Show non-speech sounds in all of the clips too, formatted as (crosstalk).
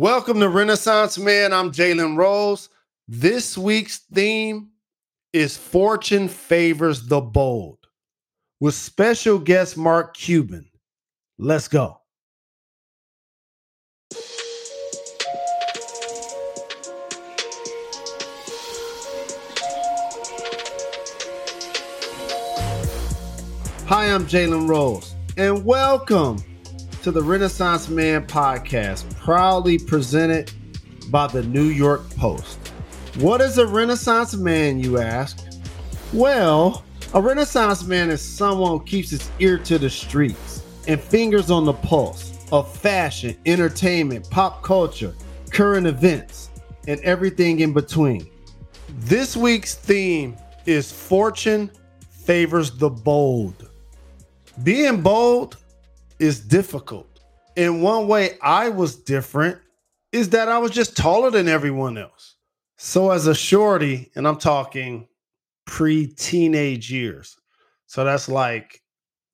Welcome to Renaissance Man. I'm Jalen Rose. This week's theme is Fortune Favors the Bold with special guest Mark Cuban. Let's go. Hi, I'm Jalen Rose, and welcome to the Renaissance Man podcast, proudly presented by the New York Post. What is a Renaissance man, you ask? Well, a Renaissance man is someone who keeps his ear to the streets and fingers on the pulse of fashion, entertainment, pop culture, current events, and everything in between. This week's theme is Fortune favors the bold. Being bold is difficult. In one way, I was different is that I was just taller than everyone else. So, as a shorty, and I'm talking pre teenage years, so that's like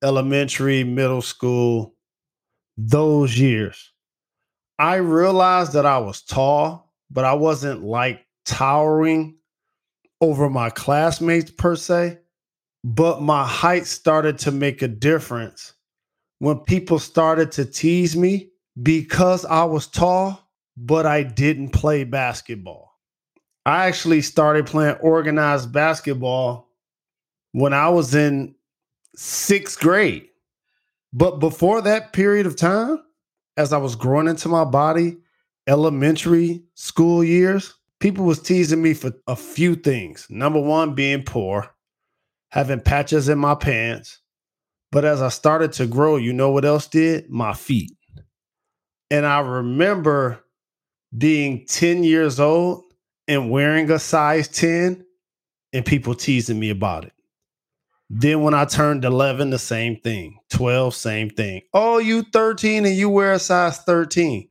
elementary, middle school, those years, I realized that I was tall, but I wasn't like towering over my classmates per se but my height started to make a difference when people started to tease me because I was tall, but I didn't play basketball. I actually started playing organized basketball when I was in sixth grade. But before that period of time, as I was growing into my body, elementary school years, people was teasing me for a few things. Number one, being poor having patches in my pants. But as I started to grow, you know what else did? My feet. And I remember being 10 years old and wearing a size 10 and people teasing me about it. Then when I turned 11, the same thing. 12, same thing. Oh, you 13 and you wear a size 13.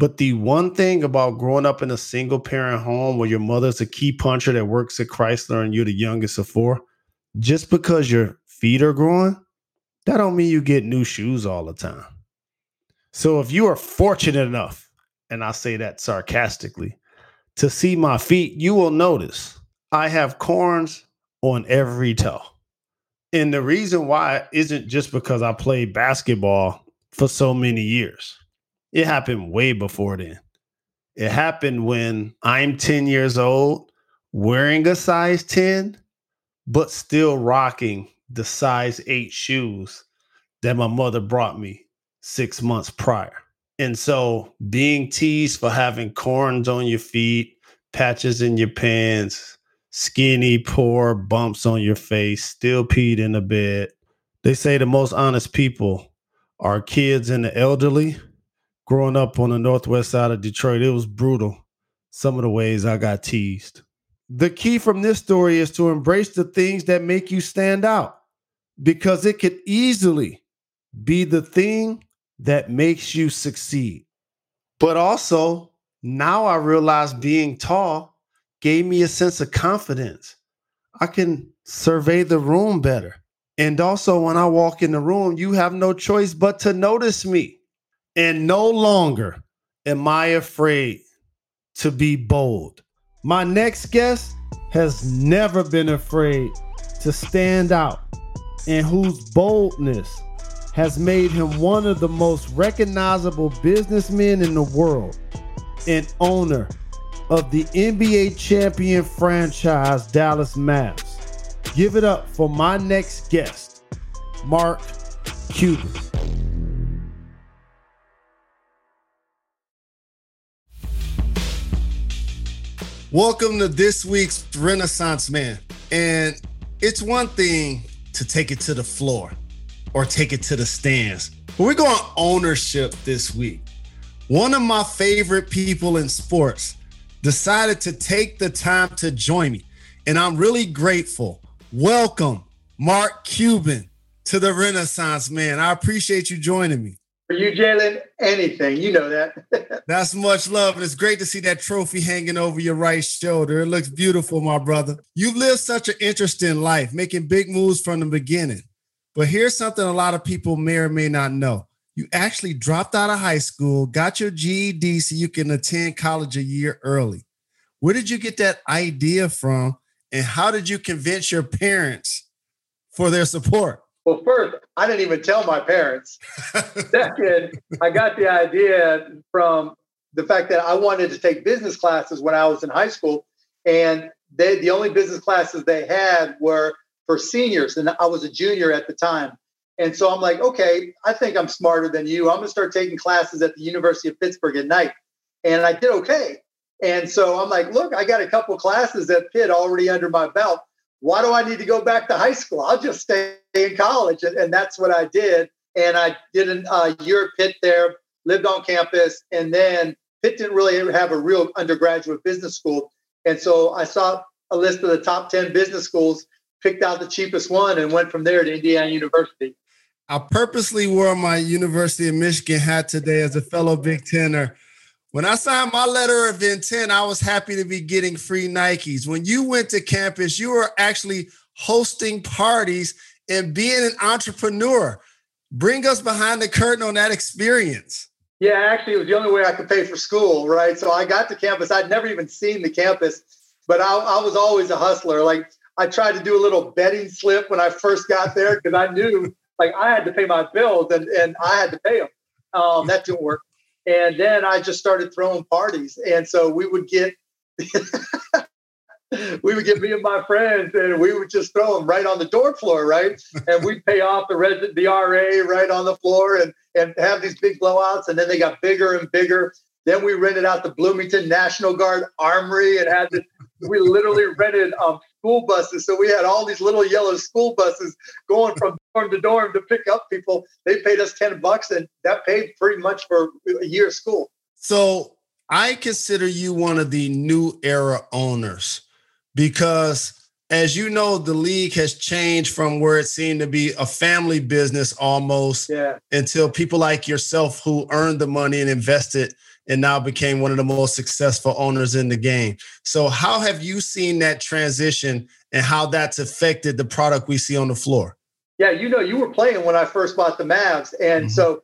But the one thing about growing up in a single parent home where your mother's a key puncher that works at Chrysler and you're the youngest of four, just because your feet are growing, that don't mean you get new shoes all the time. So if you are fortunate enough, and I say that sarcastically, to see my feet, you will notice I have corns on every toe. And the reason why isn't just because I played basketball for so many years. It happened way before then. It happened when I'm 10 years old, wearing a size 10, but still rocking the size eight shoes that my mother brought me six months prior. And so being teased for having corns on your feet, patches in your pants, skinny, poor bumps on your face, still peed in the bed. They say the most honest people are kids and the elderly. Growing up on the northwest side of Detroit, it was brutal. Some of the ways I got teased. The key from this story is to embrace the things that make you stand out because it could easily be the thing that makes you succeed. But also, now I realize being tall gave me a sense of confidence. I can survey the room better. And also, when I walk in the room, you have no choice but to notice me. And no longer am I afraid to be bold. My next guest has never been afraid to stand out and whose boldness has made him one of the most recognizable businessmen in the world and owner of the NBA champion franchise Dallas Mavs. Give it up for my next guest, Mark Cuban. Welcome to this week's Renaissance Man. And it's one thing to take it to the floor or take it to the stands, but we're going ownership this week. One of my favorite people in sports decided to take the time to join me, and I'm really grateful. Welcome, Mark Cuban, to the Renaissance Man. I appreciate you joining me. For you, Jalen, anything. You know that. (laughs) That's much love. And it's great to see that trophy hanging over your right shoulder. It looks beautiful, my brother. You've lived such an interesting life, making big moves from the beginning. But here's something a lot of people may or may not know. you actually dropped out of high school, got your GED so you can attend college a year early. Where did you get that idea from? And how did you convince your parents for their support? Well, first, I didn't even tell my parents. (laughs) Second, I got the idea from the fact that I wanted to take business classes when I was in high school. And they, the only business classes they had were for seniors. And I was a junior at the time. And so I'm like, okay, I think I'm smarter than you. I'm going to start taking classes at the University of Pittsburgh at night. And I did okay. And so I'm like, look, I got a couple classes at Pitt already under my belt. Why do I need to go back to high school? I'll just stay in college. And, and that's what I did. And I did a uh, year at Pitt there, lived on campus. And then Pitt didn't really have a real undergraduate business school. And so I saw a list of the top 10 business schools, picked out the cheapest one, and went from there to Indiana University. I purposely wore my University of Michigan hat today as a fellow Big Tenner. When I signed my letter of intent, I was happy to be getting free Nikes. When you went to campus, you were actually hosting parties and being an entrepreneur. Bring us behind the curtain on that experience. Yeah, actually, it was the only way I could pay for school, right? So I got to campus. I'd never even seen the campus, but I, I was always a hustler. Like I tried to do a little betting slip when I first got there because I knew like I had to pay my bills and, and I had to pay them. Um, that didn't work. And then I just started throwing parties. And so we would get, (laughs) we would get me and my friends and we would just throw them right on the door floor, right? And we'd pay off the resident, the RA right on the floor and, and have these big blowouts. And then they got bigger and bigger. Then we rented out the Bloomington National Guard Armory and had this, we literally rented um, school buses. So we had all these little yellow school buses going from dorm to dorm to pick up people. They paid us 10 bucks and that paid pretty much for a year of school. So I consider you one of the new era owners because as you know, the league has changed from where it seemed to be a family business almost yeah. until people like yourself who earned the money and invested and now became one of the most successful owners in the game. So, how have you seen that transition and how that's affected the product we see on the floor? Yeah, you know, you were playing when I first bought the Mavs. And mm-hmm. so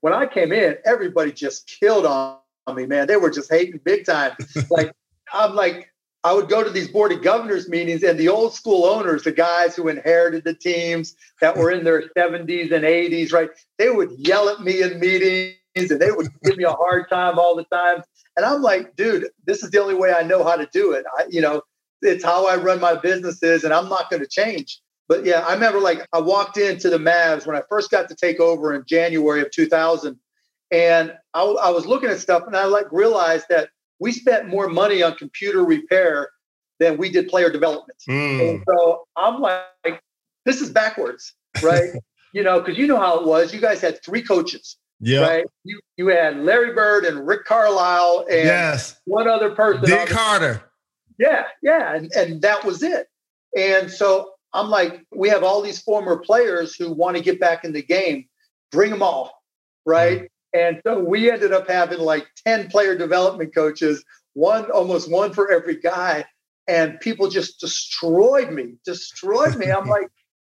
when I came in, everybody just killed on me, man. They were just hating big time. (laughs) like, I'm like, I would go to these board of governors meetings, and the old school owners, the guys who inherited the teams that were in their 70s and 80s, right? They would yell at me in meetings and they would give me a hard time all the time. And I'm like, dude, this is the only way I know how to do it. I, you know, it's how I run my businesses, and I'm not going to change. But yeah, I remember like I walked into the Mavs when I first got to take over in January of 2000, and I, I was looking at stuff, and I like realized that we spent more money on computer repair than we did player development. Mm. And so I'm like, this is backwards, right? (laughs) you know, because you know how it was. You guys had three coaches. Yeah. Right. You you had Larry Bird and Rick Carlisle and yes. one other person. Dick Harter. Yeah, yeah. And and that was it. And so I'm like, we have all these former players who want to get back in the game. Bring them all. Right. Mm. And so we ended up having like 10 player development coaches, one almost one for every guy. And people just destroyed me, destroyed me. I'm (laughs) like,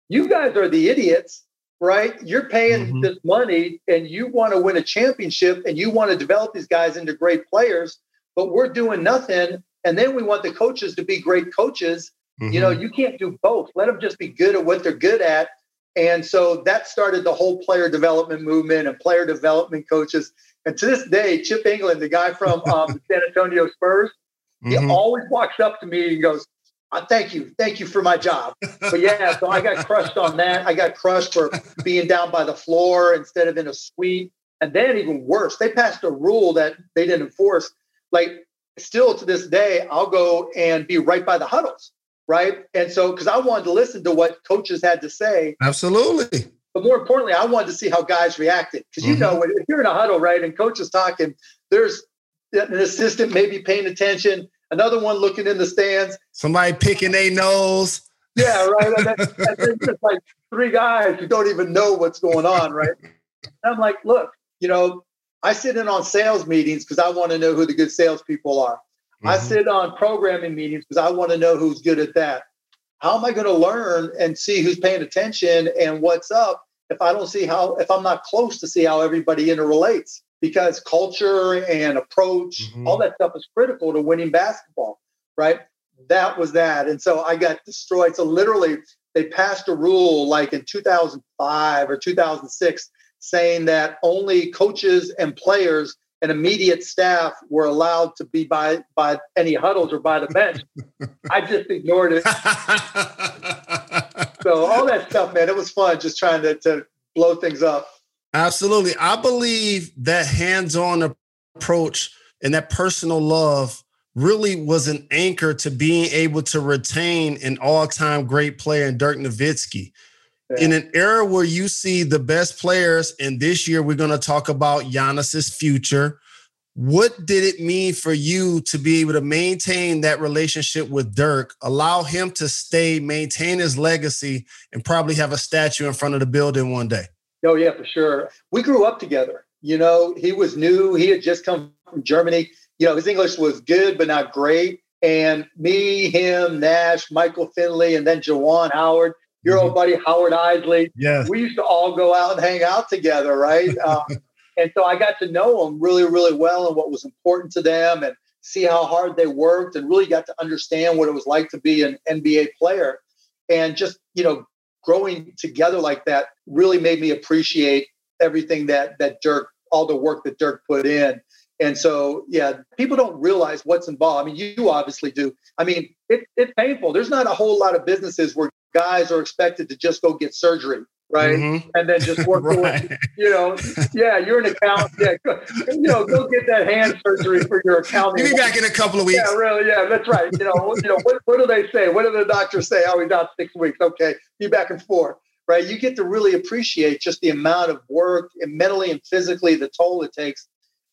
you guys are the idiots right? You're paying mm-hmm. this money and you want to win a championship and you want to develop these guys into great players, but we're doing nothing. And then we want the coaches to be great coaches. Mm-hmm. You know, mm-hmm. you can't do both. Let them just be good at what they're good at. And so that started the whole player development movement and player development coaches. And to this day, Chip Engelland, the guy from (laughs) um, the San Antonio Spurs, mm-hmm. he always walks up to me and goes, uh, thank you, thank you for my job. But yeah, so I got crushed on that. I got crushed for being down by the floor instead of in a suite. And then even worse, they passed a rule that they didn't enforce. Like still to this day, I'll go and be right by the huddles, right? And so because I wanted to listen to what coaches had to say. Absolutely. But more importantly, I wanted to see how guys reacted. Because you mm-hmm. know, if you're in a huddle, right, and coach is talking, there's an assistant maybe paying attention another one looking in the stands. Somebody picking their nose. Yeah, right. and, then just like three guys who don't even know what's going on, right? And I'm like, look, you know, I sit in on sales meetings because I want to know who the good salespeople are. Mm-hmm. I sit on programming meetings because I want to know who's good at that. How am I going to learn and see who's paying attention and what's up if I don't see how, if I'm not close to see how everybody interrelates, because culture and approach, mm-hmm. all that stuff is critical to winning basketball, right? That was that. And so I got destroyed. So literally, they passed a rule like in 2005 or 2006 saying that only coaches and players and immediate staff were allowed to be by by any huddles or by the bench. (laughs) I just ignored it. so all that stuff, man, it was fun just trying to, to blow things up. Absolutely. I believe that hands-on approach and that personal love really was an anchor to being able to retain an all-time great player in Dirk Nowitzki. Yeah. In an era where you see the best players, and this year we're going to talk about Giannis's future. What did it mean for you to be able to maintain that relationship with Dirk, allow him to stay, maintain his legacy, and probably have a statue in front of the building one day? Oh, yeah, for sure. We grew up together. You know, he was new. He had just come from Germany you know, his English was good, but not great. And me, him, Nash, Michael Finley, and then Juwan Howard, your mm-hmm. old buddy Howard Eisley. Yeah. We used to all go out and hang out together, right? (laughs) um, and so I got to know them really, really well and what was important to them and see how hard they worked and really got to understand what it was like to be an NBA player. And just, you know, growing together like that really made me appreciate everything that that Dirk, all the work that Dirk put in. And so, yeah, people don't realize what's involved. I mean, you obviously do. I mean, it, it's painful. There's not a whole lot of businesses where guys are expected to just go get surgery, right? Mm-hmm. And then just work (laughs) right. you know, yeah, you're an accountant. Yeah, go, you know, go get that hand surgery for your accounting. You'll be back in a couple of weeks. Yeah, really. Yeah, that's right. You know, you know, what, what do they say? What do the doctors say? Oh, he's out six weeks. Okay, be back and forth. Right, you get to really appreciate just the amount of work and mentally and physically the toll it takes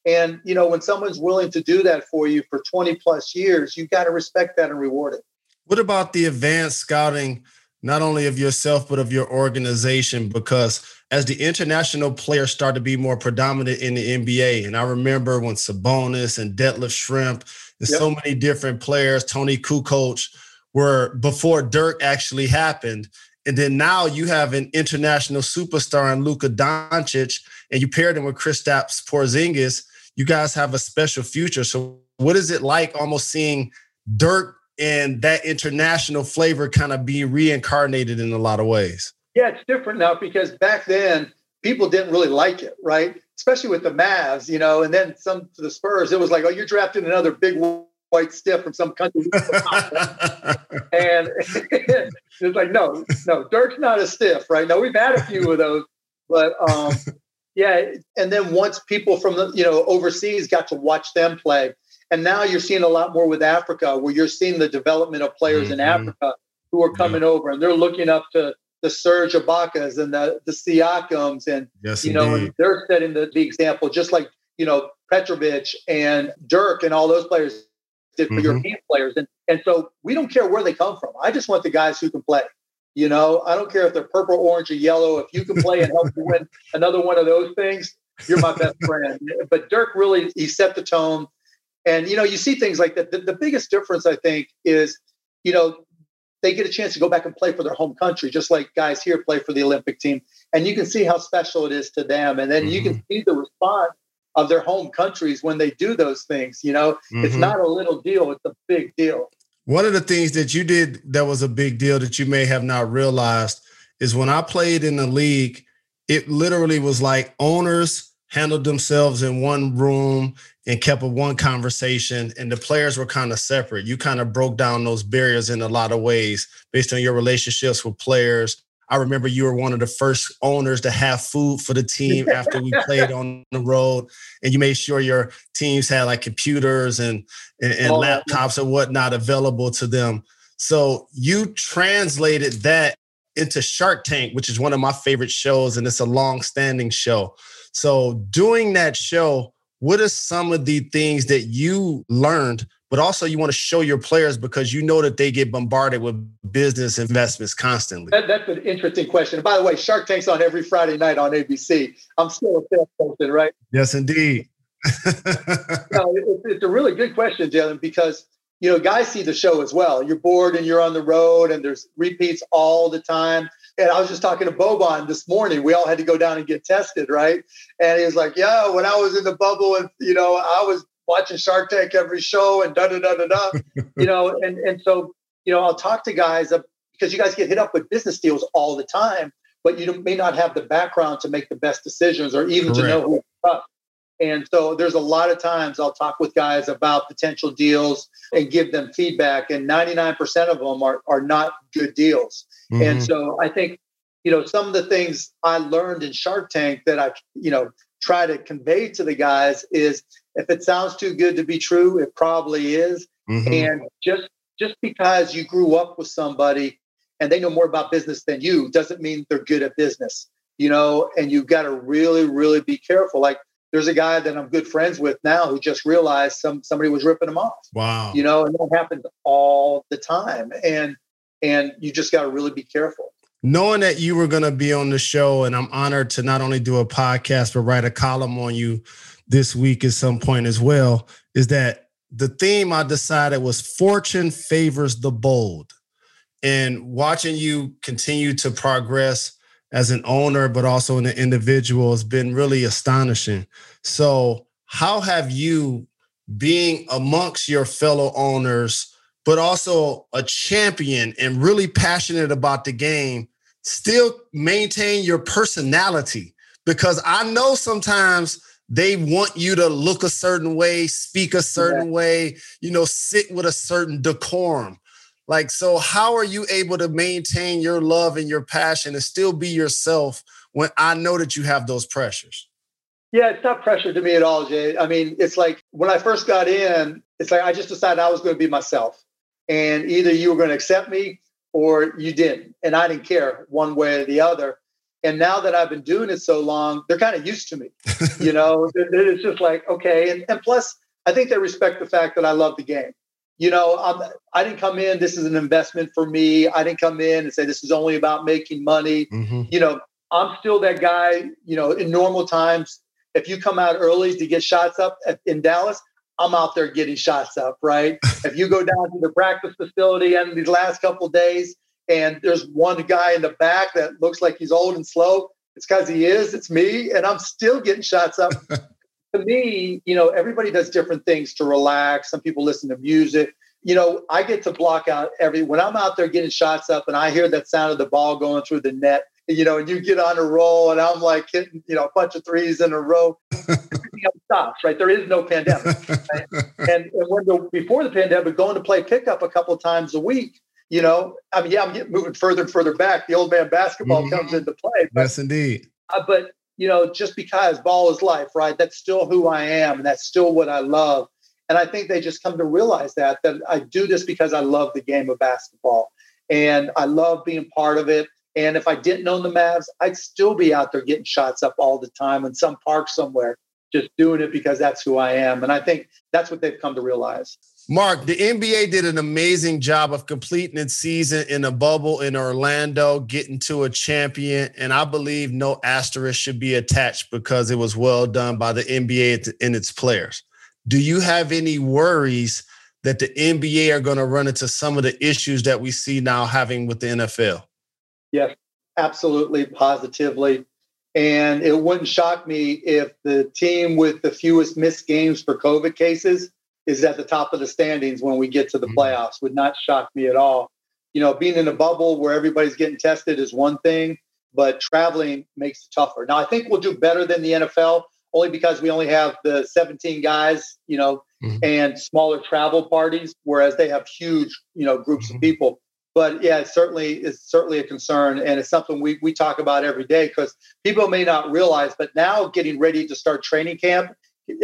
and you know, when someone's willing to do that for you for 20 plus years, you've got to respect that and reward it. What about the advanced scouting, not only of yourself but of your organization? Because as the international players start to be more predominant in the NBA, and I remember when Sabonis and Detlef Schrempf and yep. so many different players, Toni Kukoc, were before Dirk actually happened. And then now you have an international superstar in Luka Doncic, and you paired him with Kristaps Porzingis you guys have a special future. So, what is it like almost seeing Dirk and that international flavor kind of be reincarnated in a lot of ways? Yeah, it's different now because back then people didn't really like it, right? Especially with the Mavs, you know, and then some to the Spurs, it was like, oh, you're drafting another big white stiff from some country. (laughs) and (laughs) it's like, no, no, Dirk's not a stiff, right? Now we've had a few of those, but um, yeah, and then once people from the you know overseas got to watch them play, and now you're seeing a lot more with Africa, where you're seeing the development of players mm-hmm. in Africa who are coming yeah. over, and they're looking up to the Serge Ibakas and the the Siakams, and yes, you know, and they're setting the, the example, just like you know Petrovic and Dirk and all those players did for mm-hmm. European players, and and so we don't care where they come from. I just want the guys who can play. You know, I don't care if they're purple, orange, or yellow. If you can play and help you win another one of those things, you're my best friend. But Dirk really he set the tone, and you know you see things like that. The, the biggest difference I think is, you know, they get a chance to go back and play for their home country, just like guys here play for the Olympic team, and you can see how special it is to them, and then mm-hmm. you can mm-hmm. see the response of their home countries when they do those things. You know, mm-hmm. it's not a little deal; it's a big deal. One of the things that you did that was a big deal that you may have not realized is when I played in the league, it literally was like owners handled themselves in one room and kept a one conversation and the players were kind of separate. You kind of broke down those barriers in a lot of ways based on your relationships with players, I remember you were one of the first owners to have food for the team after we played on the road, and you made sure your teams had like computers and and, and oh, laptops and whatnot available to them. So you translated that into Shark Tank, which is one of my favorite shows, and it's a long-standing show. So doing that show, what are some of the things that you learned but also you want to show your players because you know that they get bombarded with business investments constantly. That, that's an interesting question. By the way, Shark Tank's on every Friday night on ABC. I'm still a salesperson, right? Yes, indeed. (laughs) no, it, it's a really good question, Jalen, because you know guys see the show as well. You're bored and you're on the road, and there's repeats all the time. And I was just talking to Boban this morning. We all had to go down and get tested, right? And he was like, "Yeah, when I was in the bubble, and you know, I was watching Shark Tank every show, and da da da da da, (laughs) you know." And and so, you know, I'll talk to guys because you guys get hit up with business deals all the time, but you may not have the background to make the best decisions or even Correct. to know who. And so there's a lot of times I'll talk with guys about potential deals and give them feedback, and 99% of them are, are not good deals. Mm-hmm. And so I think, you know, some of the things I learned in Shark Tank that I, you know, try to convey to the guys is if it sounds too good to be true, it probably is. Mm-hmm. And just just because you grew up with somebody and they know more about business than you doesn't mean they're good at business you know and you've got to really really be careful like there's a guy that I'm good friends with now who just realized some somebody was ripping him off. Wow. You know, and that happens all the time. And and you just got to really be careful. Knowing that you were going to be on the show, and I'm honored to not only do a podcast but write a column on you this week at some point as well, is that the theme I decided was fortune favors the bold. And watching you continue to progress as an owner, but also an individual has been really astonishing. So, how have you, being amongst your fellow owners, but also a champion and really passionate about the game, still maintain your personality? Because I know sometimes they want you to look a certain way, speak a certain yeah. way, you know, sit with a certain decorum. Like, so how are you able to maintain your love and your passion and still be yourself when I know that you have those pressures? Yeah, it's not pressure to me at all, Jay. I mean, it's like when I first got in, it's like I just decided I was going to be myself. And either you were going to accept me or you didn't. And I didn't care one way or the other. And now that I've been doing it so long, they're kind of used to me. (laughs) you know, it's just like, okay. And, and plus, I think they respect the fact that I love the game you know, I'm, I didn't come in, this is an investment for me. I didn't come in and say this is only about making money. Mm-hmm. You know, I'm still that guy, you know, in normal times, if you come out early to get shots up at, in Dallas, I'm out there getting shots up, right? (laughs) if you go down to the practice facility and these last couple days and there's one guy in the back that looks like he's old and slow, it's because he is, it's me, and I'm still getting shots up. (laughs) to me, you know, everybody does different things to relax. Some people listen to music. You know, I get to block out every when I'm out there getting shots up and I hear that sound of the ball going through the net, you know, and you get on a roll and I'm like hitting, you know, a bunch of threes in a row. (laughs) stops, right? There is no pandemic. Right? and, and when the before the pandemic, going to play pickup a couple of times a week, you know, I mean, yeah, I'm getting moving further and further back. The old man basketball mm-hmm. comes into play. But, yes, indeed. Uh, but you know, just because ball is life, right? That's still who I am, and that's still what I love. And I think they just come to realize that that I do this because I love the game of basketball, and I love being part of it. And if I didn't own the Mavs, I'd still be out there getting shots up all the time in some park somewhere, just doing it because that's who I am. And I think that's what they've come to realize. Mark, the NBA did an amazing job of completing its season in a bubble in Orlando, getting to a champion. And I believe no asterisk should be attached because it was well done by the NBA and its players. Do you have any worries that the NBA are going to run into some of the issues that we see now having with the NFL? Yes, absolutely, positively. And it wouldn't shock me if the team with the fewest missed games for COVID cases is at the top of the standings when we get to the mm-hmm. playoffs. Would not shock me at all. You know, being in a bubble where everybody's getting tested is one thing, but traveling makes it tougher. Now, I think we'll do better than the NFL only because we only have the 17 guys, you know, mm-hmm. and smaller travel parties, whereas they have huge, you know, groups mm-hmm. of people. But yeah, it certainly is certainly a concern, and it's something we we talk about every day because people may not realize. But now, getting ready to start training camp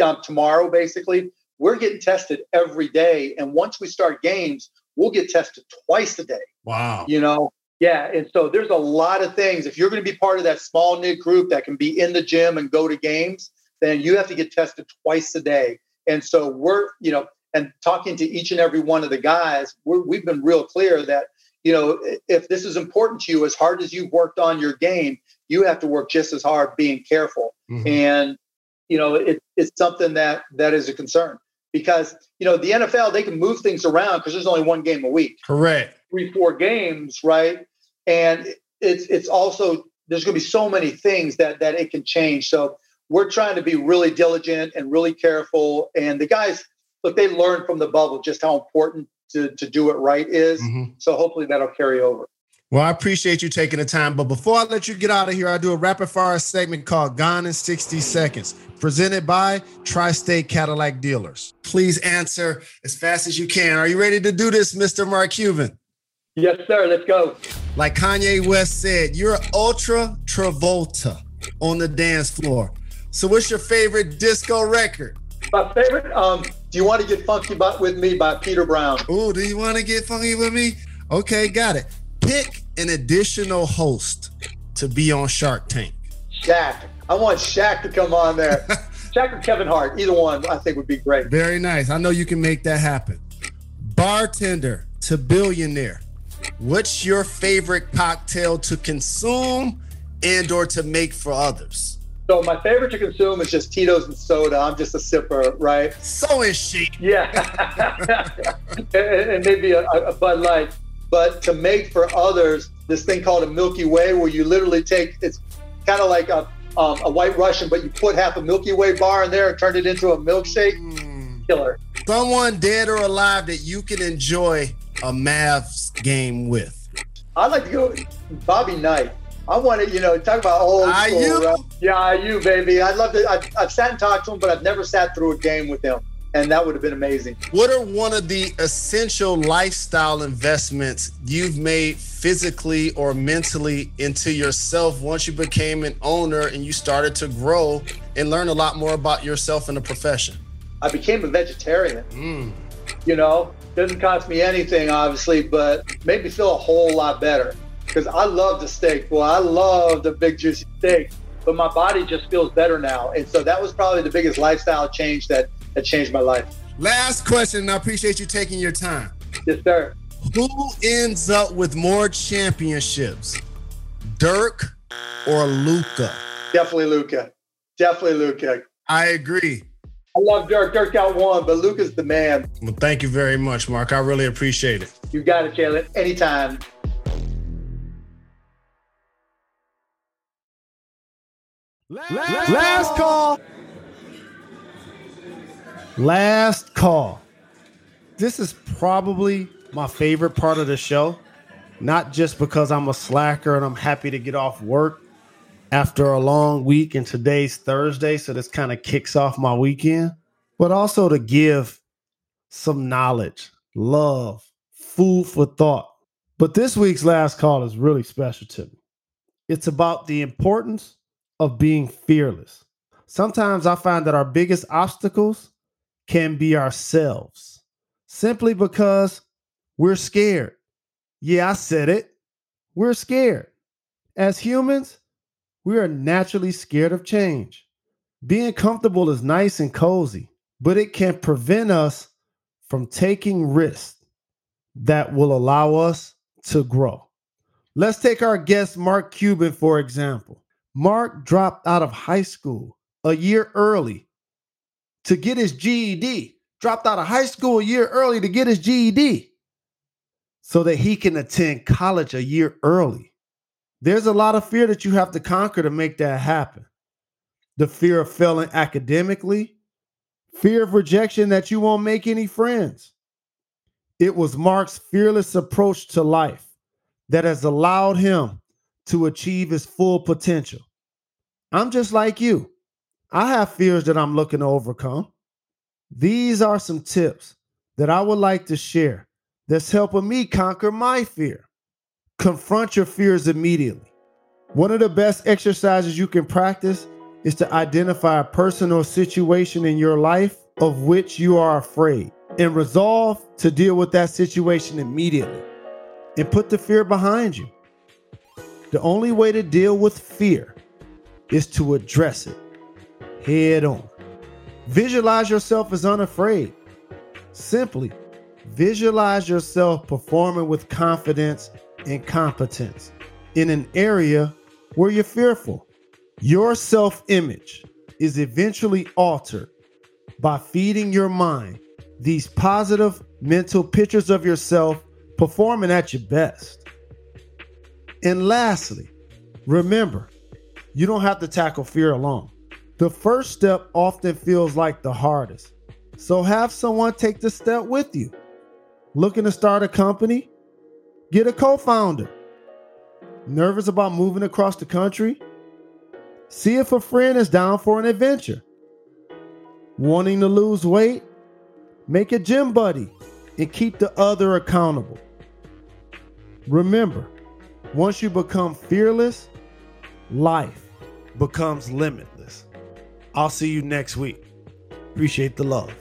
um, tomorrow, basically, we're getting tested every day. And once we start games, we'll get tested twice a day. Wow. You know, yeah. And so there's a lot of things. If you're going to be part of that small knit group that can be in the gym and go to games, then you have to get tested twice a day. And so we're, you know, and talking to each and every one of the guys, we have been real clear that, you know, if this is important to you, as hard as you've worked on your game, you have to work just as hard being careful. Mm-hmm. And, you know, it, it's something that that is a concern because you know the NFL they can move things around because there's only one game a week. Correct. Three, four games, right? And it's it's also there's going to be so many things that that it can change. So we're trying to be really diligent and really careful. And the guys, look, they learned from the bubble just how important to to do it right is. Mm-hmm. So hopefully that'll carry over. Well, I appreciate you taking the time. But before I let you get out of here, I do a rapid fire segment called Gone in 60 Seconds, presented by Tri State Cadillac Dealers. Please answer as fast as you can. Are you ready to do this, Mr. Mark Cuban? Yes, sir. Let's go. Like Kanye West said, you're ultra Travolta on the dance floor. So, what's your favorite disco record? My favorite, um, Do You Want to Get Funky with Me by Peter Brown. Oh, do you want to get funky with me? Okay, got it. Pick an additional host to be on Shark Tank. Shaq. I want Shaq to come on there. (laughs) Shaq or Kevin Hart, either one I think would be great. Very nice. I know you can make that happen. Bartender to billionaire. What's your favorite cocktail to consume and or to make for others? So my favorite to consume is just Tito's and soda. I'm just a sipper, right? So is she. Yeah, (laughs) and, maybe a, a Bud Light. But to make for others, this thing called a Milky Way, where you literally take it's kind of like a um, a White Russian, but you put half a Milky Way bar in there and turn it into a milkshake. Mm. Killer. Someone dead or alive that you can enjoy a Mavs game with? I'd like to go Bobby Knight. I want to, you know, talk about old school. Right? Yeah, you, baby. I'd love to. I've, I've sat and talked to him, but I've never sat through a game with him. And that would have been amazing. What are one of the essential lifestyle investments you've made physically or mentally into yourself once you became an owner and you started to grow and learn a lot more about yourself in the profession? I became a vegetarian. Mm. You know, doesn't cost me anything, obviously, but made me feel a whole lot better because I love the steak. Well, I love the big juicy steak, but my body just feels better now. And so that was probably the biggest lifestyle change that, that changed my life. Last question. And I appreciate you taking your time. Yes, sir. Who ends up with more championships, Dirk or Luka? Definitely Luka. Definitely Luka. I agree. I love Dirk. Dirk got one, but Luka's the man. Well, thank you very much, Mark. I really appreciate it. You got it, Jalen. Anytime. Last, Last call. Last call. This is probably my favorite part of the show. Not just because I'm a slacker and I'm happy to get off work, after a long week and today's Thursday, so this kind of kicks off my weekend, but also to give some knowledge, love, food for thought. But this week's last call is really special to me. It's about the importance of being fearless. Sometimes I find that our biggest obstacles can be ourselves simply because we're scared. Yeah, I said it. We're scared. As humans, we are naturally scared of change. Being comfortable is nice and cozy, but it can prevent us from taking risks that will allow us to grow. Let's take our guest, Mark Cuban, for example. Mark dropped out of high school a year early to get his GED, dropped out of high school a year early to get his GED so that he can attend college a year early. There's a lot of fear that you have to conquer to make that happen. The fear of failing academically, fear of rejection that you won't make any friends. It was Mark's fearless approach to life that has allowed him to achieve his full potential. I'm just like you. I have fears that I'm looking to overcome. These are some tips that I would like to share that's helping me conquer my fear. Confront your fears immediately. One of the best exercises you can practice is to identify a person or situation in your life of which you are afraid and resolve to deal with that situation immediately and put the fear behind you. The only way to deal with fear is to address it head on. Visualize yourself as unafraid. Simply visualize yourself performing with confidence and competence in an area where you're fearful. Your self image is eventually altered by feeding your mind these positive mental pictures of yourself performing at your best. And lastly, remember, you don't have to tackle fear alone. The first step often feels like the hardest. So have someone take the step with you. Looking to start a company? Get a co founder. Nervous about moving across the country? See if a friend is down for an adventure. Wanting to lose weight? Make a gym buddy and keep the other accountable. Remember, once you become fearless, life becomes limitless. I'll see you next week. Appreciate the love.